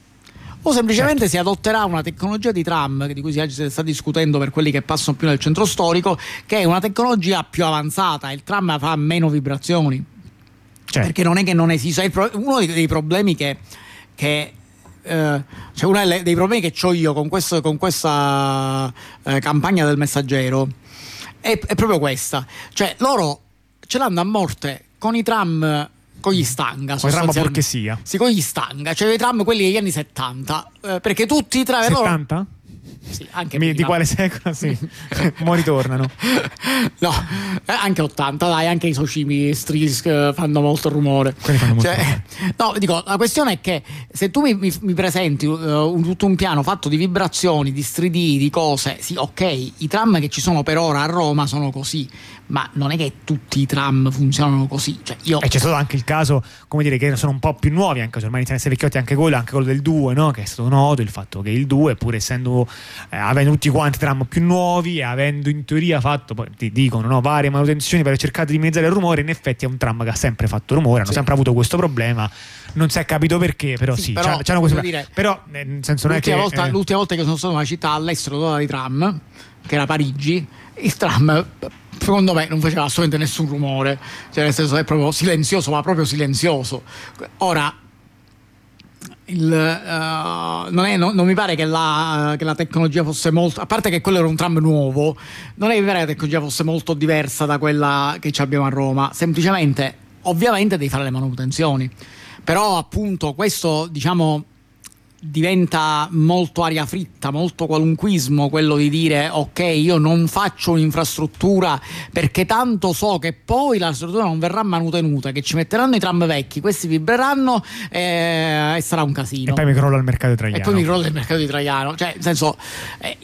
O semplicemente si adotterà una tecnologia di tram di cui si sta discutendo per quelli che passano più nel centro storico, che è una tecnologia più avanzata. Il tram fa meno vibrazioni. Certo. Perché non è che non esiste. pro- Uno dei, problemi che. che eh, cioè uno dei problemi che ho io con, questo- con questa eh, campagna del messaggero è, è proprio questa. Cioè, loro ce l'hanno a morte con i tram. Con gli stanga, Con i tram a sostanzialmente. borchessia. Sì, con gli stanga, cioè i tram quelli degli anni 70. eh, perché tutti i tram. loro- 70? Sì, anche Mi- di quale secolo? Sì, mo ritornano. No, eh, anche 80, dai, anche i Soshimi Stris eh, fanno molto rumore. Fanno molto Cioè, no, dico, la questione è che se tu mi, mi- mi presenti eh, un- tutto un piano fatto di vibrazioni, di 3D, di cose, sì, ok, i tram che ci sono per ora a Roma sono così, ma non è che tutti i tram funzionano così. Cioè, io E c'è stato anche il caso, come dire, che sono un po' più nuovi, anche se ormai iniziano a essere vecchiotti, anche quello, anche quello del 2, no? Che è stato noto il fatto che il 2, pur essendo eh, avendo tutti quanti tram più nuovi e avendo in teoria fatto, poi ti dicono, no, varie manutenzioni per cercare di minimizzare il rumore, in effetti è un tram che ha sempre fatto rumore, hanno Sì. sempre avuto questo problema. Non si è capito perché, però sì, Sì, però, c'hanno- questo dire, Però, eh, nel senso, non è che. l'ultima, volta, eh, l'ultima volta che sono stato in una città all'estero dove di tram, che era Parigi, il tram secondo me non faceva assolutamente nessun rumore, cioè nel senso è proprio silenzioso, ma proprio silenzioso. Ora, il, eh, non, è- non- non mi pare che la, che la tecnologia fosse molto, a parte che quello era un tram nuovo, non è mi pare che la tecnologia fosse molto diversa da quella che abbiamo a Roma, semplicemente, ovviamente devi fare le manutenzioni, però appunto questo diciamo diventa molto aria fritta, molto qualunquismo quello di dire ok io non faccio un'infrastruttura perché tanto so che poi la struttura non verrà manutenuta, che ci metteranno i tram vecchi, questi vibreranno eh, e sarà un casino. E poi mi crolla il mercato italiano. E poi mi crolla il mercato di Traiano. Cioè, nel senso, eh,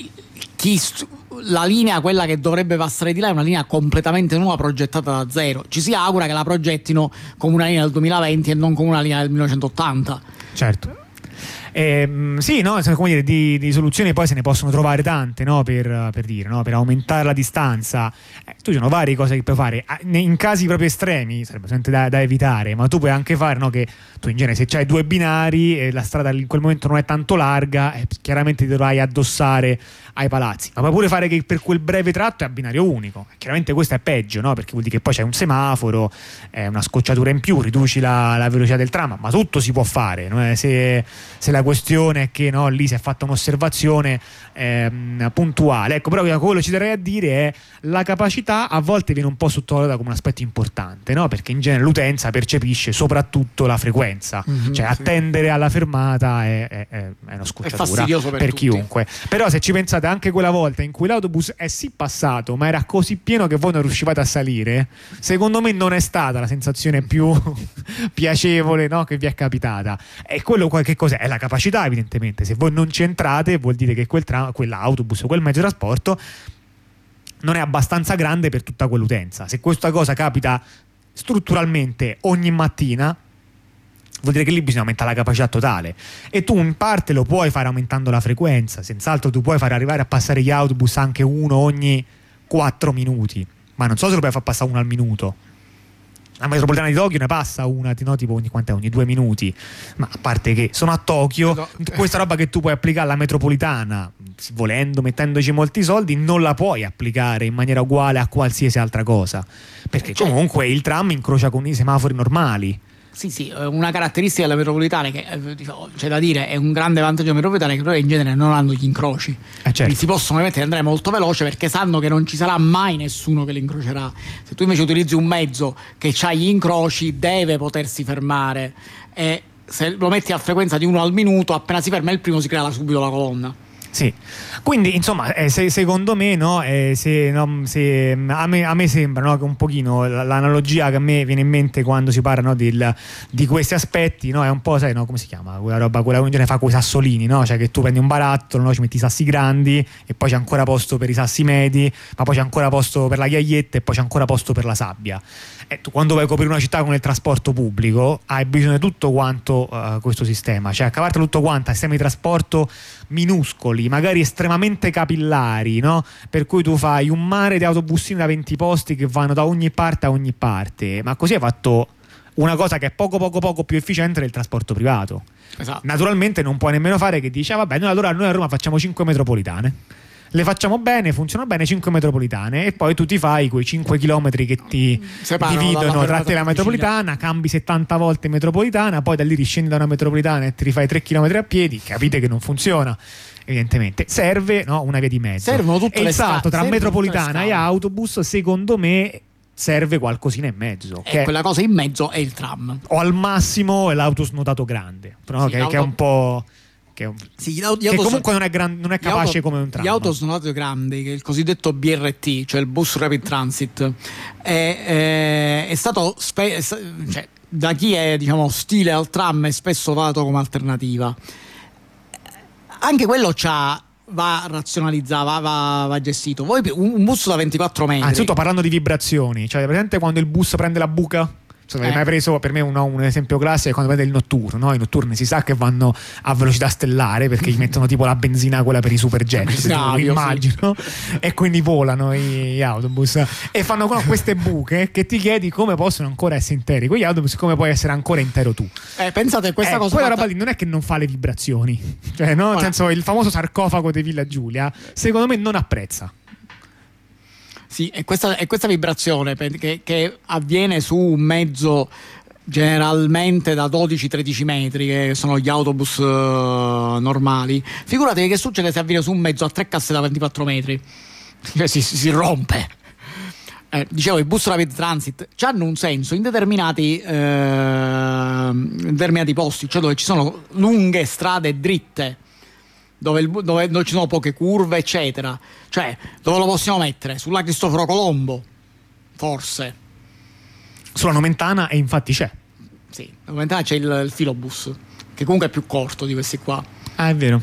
chi st- la linea, quella che dovrebbe passare di là, è una linea completamente nuova, progettata da zero. Ci si augura che la progettino come una linea del 2020 e non come una linea del 1980. Certo. Eh, sì, no, come dire, di, di, soluzioni poi se ne possono trovare tante no? per, per, dire, no? per aumentare la distanza. Eh, tu ci sono varie cose che puoi fare. Ah, in casi proprio estremi sarebbe sempre da, da evitare, ma tu puoi anche fare no? che tu in genere se hai due binari e la strada in quel momento non è tanto larga, eh, chiaramente ti dovrai addossare ai palazzi. Ma puoi pure fare che per quel breve tratto è a binario unico. Chiaramente questo è peggio, no? perché vuol dire che poi c'è un semaforo, eh, una scocciatura in più, riduci la, la, velocità del tram, ma tutto si può fare. No? Se, se, la questione è che no, lì si è fatta un'osservazione ehm, puntuale. Ecco, però quello che ci darei a dire è la capacità a volte viene un po' sottovalutata come un aspetto importante, no? perché in genere l'utenza percepisce soprattutto la frequenza, mm-hmm, cioè sì. attendere alla fermata è, è, è una scocciatura è per, per chiunque. Però se ci pensate anche quella volta in cui l'autobus è sì passato, ma era così pieno che voi non riuscivate a salire, secondo me non è stata la sensazione più piacevole no? che vi è capitata. E quello che cos'è? È la capacità, evidentemente. Se voi non ci entrate, vuol dire che quel tram, quell'autobus o quel mezzo di trasporto non è abbastanza grande per tutta quell'utenza. Se questa cosa capita strutturalmente ogni mattina, vuol dire che lì bisogna aumentare la capacità totale. E tu in parte lo puoi fare aumentando la frequenza, senz'altro tu puoi fare arrivare a passare gli autobus anche uno ogni 4 minuti, ma non so se lo puoi far passare uno al minuto. La metropolitana di Tokyo ne passa una no, tipo ogni, ogni, due minuti. Ma a parte che sono a Tokyo no. questa roba che tu puoi applicare alla metropolitana volendo mettendoci molti soldi non la puoi applicare in maniera uguale a qualsiasi altra cosa. Perché cioè, comunque il tram incrocia con i semafori normali sì, sì, una caratteristica della metropolitana che eh, c'è da dire è un grande vantaggio metropolitana che però in genere non hanno gli incroci. Eh certo. Si possono ovviamente andare molto veloce perché sanno che non ci sarà mai nessuno che li incrocerà. Se tu invece utilizzi un mezzo che ha gli incroci, deve potersi fermare. E se lo metti a frequenza di uno al minuto, appena si ferma il primo si crea subito la colonna. Sì, quindi insomma, eh, se, secondo me, no, eh, se, no, se, a, me, a, me, sembra no, che un pochino l'analogia che a me viene in mente quando si parla del, di questi aspetti è un po', sai, come si chiama quella roba, quella che in fa con i sassolini, cioè che tu prendi un barattolo, ci metti i sassi grandi e poi c'è ancora posto per i sassi medi, ma poi c'è ancora posto per la ghiaietta e poi c'è ancora posto per la sabbia. E tu quando vai a coprire una città con il trasporto pubblico hai bisogno di tutto quanto uh, questo sistema, cioè a cavarti tutto quanto, sistemi di trasporto minuscoli, magari estremamente capillari, no? per cui tu fai un mare di autobussini da 20 posti che vanno da ogni parte a ogni parte, ma così hai fatto una cosa che è poco poco poco più efficiente del trasporto privato. Esatto. Naturalmente non puoi nemmeno fare che dici, ah, vabbè, noi allora noi a Roma facciamo 5 metropolitane le facciamo bene, funzionano bene 5 metropolitane e poi tu ti fai quei 5 km che ti Separano dividono tra te e la metropolitana, cambi 70 volte metropolitana, poi da lì riscendi da una metropolitana e ti rifai 3 km a piedi, capite che non funziona evidentemente serve no, una via di mezzo servono tutte e il salto tra metropolitana e autobus secondo me serve qualcosina in mezzo. E quella cosa in mezzo è il tram. O al massimo è l'autosnodato grande, però, sì, che, che, è un po' che, sì, auto, che comunque non è, gran, non è capace auto, come un tram. Gli auto sono autosnodati grandi, che il cosiddetto BRT, cioè il Bus Rapid Transit, è, è, è stato spe- cioè, da chi è diciamo, ostile al tram è spesso valuto come alternativa. Anche quello c'ha va razionalizzato, va, va, va, gestito. Voi un, bus da 24 metri. Anzitutto parlando di vibrazioni, cioè presente quando il bus prende la buca? Se eh. mai preso per me un, un esempio classico è quando vede il notturno. No? I notturni si sa che vanno a velocità stellare perché gli mettono tipo la benzina quella per i superjet. No, immagino. Sì. E quindi volano gli autobus e fanno queste buche che ti chiedi come possono ancora essere interi. Quegli autobus, come puoi essere ancora intero tu? Eh, pensate, questa eh, cosa. Quella fatta... roba lì non è che non fa le vibrazioni, cioè, no? Nel senso, il famoso sarcofago di Villa Giulia, secondo me non apprezza. Sì, e questa, e questa vibrazione che, che avviene su un mezzo generalmente da 12-13 metri, che sono gli autobus uh, normali. Figuratevi che succede se avviene su un mezzo a tre casse da 24 metri. Cioè si, si rompe. Eh, dicevo, i bus rapid transit hanno un senso in determinati, eh, in determinati posti, cioè dove ci sono lunghe strade dritte dove, il, dove, dove, ci sono poche curve, eccetera. Cioè, dove lo possiamo mettere? Sulla Cristoforo Colombo? Forse. Sulla Nomentana e infatti c'è. Sì, la Nomentana c'è il, il filobus, che comunque è più corto di questi qua. Ah, è vero.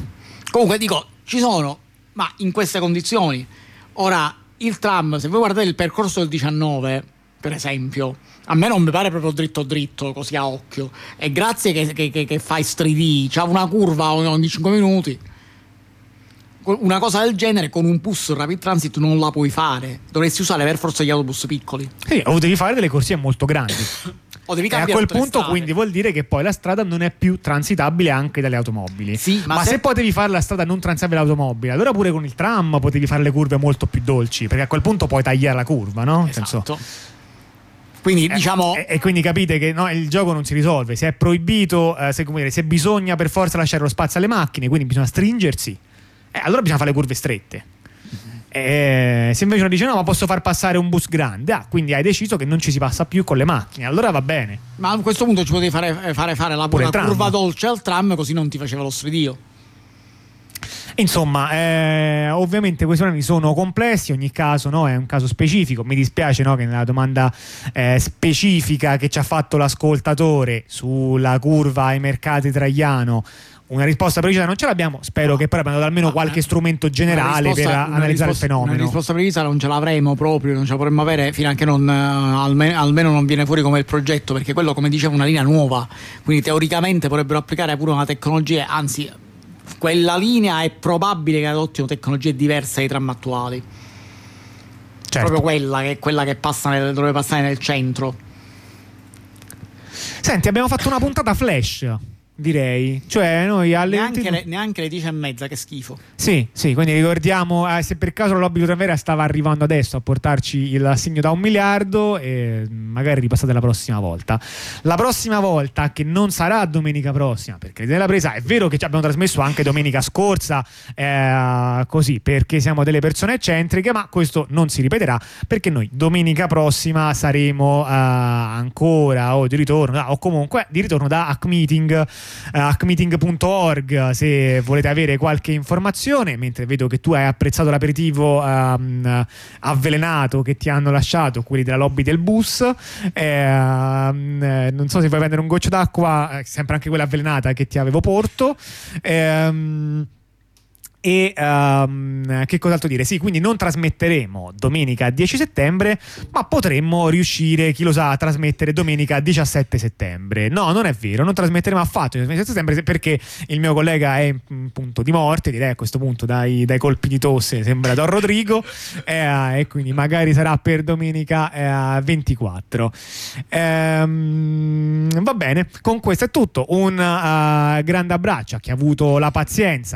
Comunque dico, ci sono, ma in queste condizioni. Ora, il tram, se voi guardate il percorso del 19, per esempio. A me non mi pare proprio dritto dritto, così a occhio. E grazie che, che, che, che fai 3D, c'ha una curva ogni 5 minuti. Una cosa del genere con un bus rapid transit non la puoi fare. Dovresti usare per forza gli autobus piccoli. Sì, o devi fare delle corsie molto grandi. o devi e a quel punto strade. quindi vuol dire che poi la strada non è più transitabile anche dalle automobili. Sì, ma, ma se... se potevi fare la strada non transitabile automobile, allora pure con il tram potevi fare le curve molto più dolci, perché a quel punto puoi tagliare la curva, no? Esatto. Senso... Quindi, eh, diciamo... e, e, quindi capite che no, il gioco non si risolve. Se è proibito, eh, se, dire, se bisogna per forza lasciare lo spazio alle macchine, quindi bisogna stringersi eh, allora bisogna fare le curve strette. Eh, se invece uno dice no, ma posso far passare un bus grande, ah, quindi hai deciso che non ci si passa più con le macchine, allora va bene. Ma a questo punto ci potevi fare fare, fare la Pure curva dolce al tram, così non ti faceva lo stridio. Insomma, eh, ovviamente questi problemi sono complessi, ogni caso no, è un caso specifico. Mi dispiace no, che nella domanda eh, specifica che ci ha fatto l'ascoltatore sulla curva ai mercati Traiano una risposta precisa non ce l'abbiamo. Spero no. che poi abbiamo dato almeno no, qualche eh. strumento generale per analizzare il fenomeno. Una risposta precisa non ce l'avremo proprio, non ce la potremmo avere fino a che non, uh, almeno, almeno, non viene fuori come il progetto, perché quello, come dicevo, è una linea nuova. Quindi teoricamente potrebbero applicare pure una tecnologia, anzi, quella linea è probabile che adottino tecnologie diverse dai tram attuali. Certo. Proprio quella che è quella che passa nel, dovrebbe passare nel centro. Senti, abbiamo fatto una puntata flash direi. Cioè, noi alle neanche, 20... le, neanche le 10 e mezza, che schifo. Sì, sì, quindi ricordiamo eh, se per caso lobby Travera stava arrivando adesso a portarci il segno da un miliardo e magari ripassate la prossima volta. La prossima volta, che non sarà domenica prossima, perché nella presa è vero che ci abbiamo trasmesso anche domenica scorsa, eh, così, perché siamo delle persone eccentriche, ma questo non si ripeterà perché noi domenica prossima saremo eh, ancora o di ritorno, o comunque di ritorno da Hack Meeting hackmeeting.org se volete avere qualche informazione, mentre vedo che tu hai apprezzato l'aperitivo um, avvelenato che ti hanno lasciato quelli della lobby del bus. Eh, um, non so se vuoi prendere un goccio d'acqua, eh, sempre anche quella avvelenata che ti avevo porto. Eh, e um, che cos'altro dire? Sì, quindi non trasmetteremo domenica 10 settembre, ma potremmo riuscire, chi lo sa, a trasmettere domenica 17 settembre. No, non è vero, non trasmetteremo affatto il 17 settembre perché il mio collega è in punto di morte, direi a questo punto dai, dai colpi di tosse, sembra Don Rodrigo, eh, e quindi magari sarà per domenica eh, 24. Ehm, va bene, con questo è tutto. Un uh, grande abbraccio a chi ha avuto la pazienza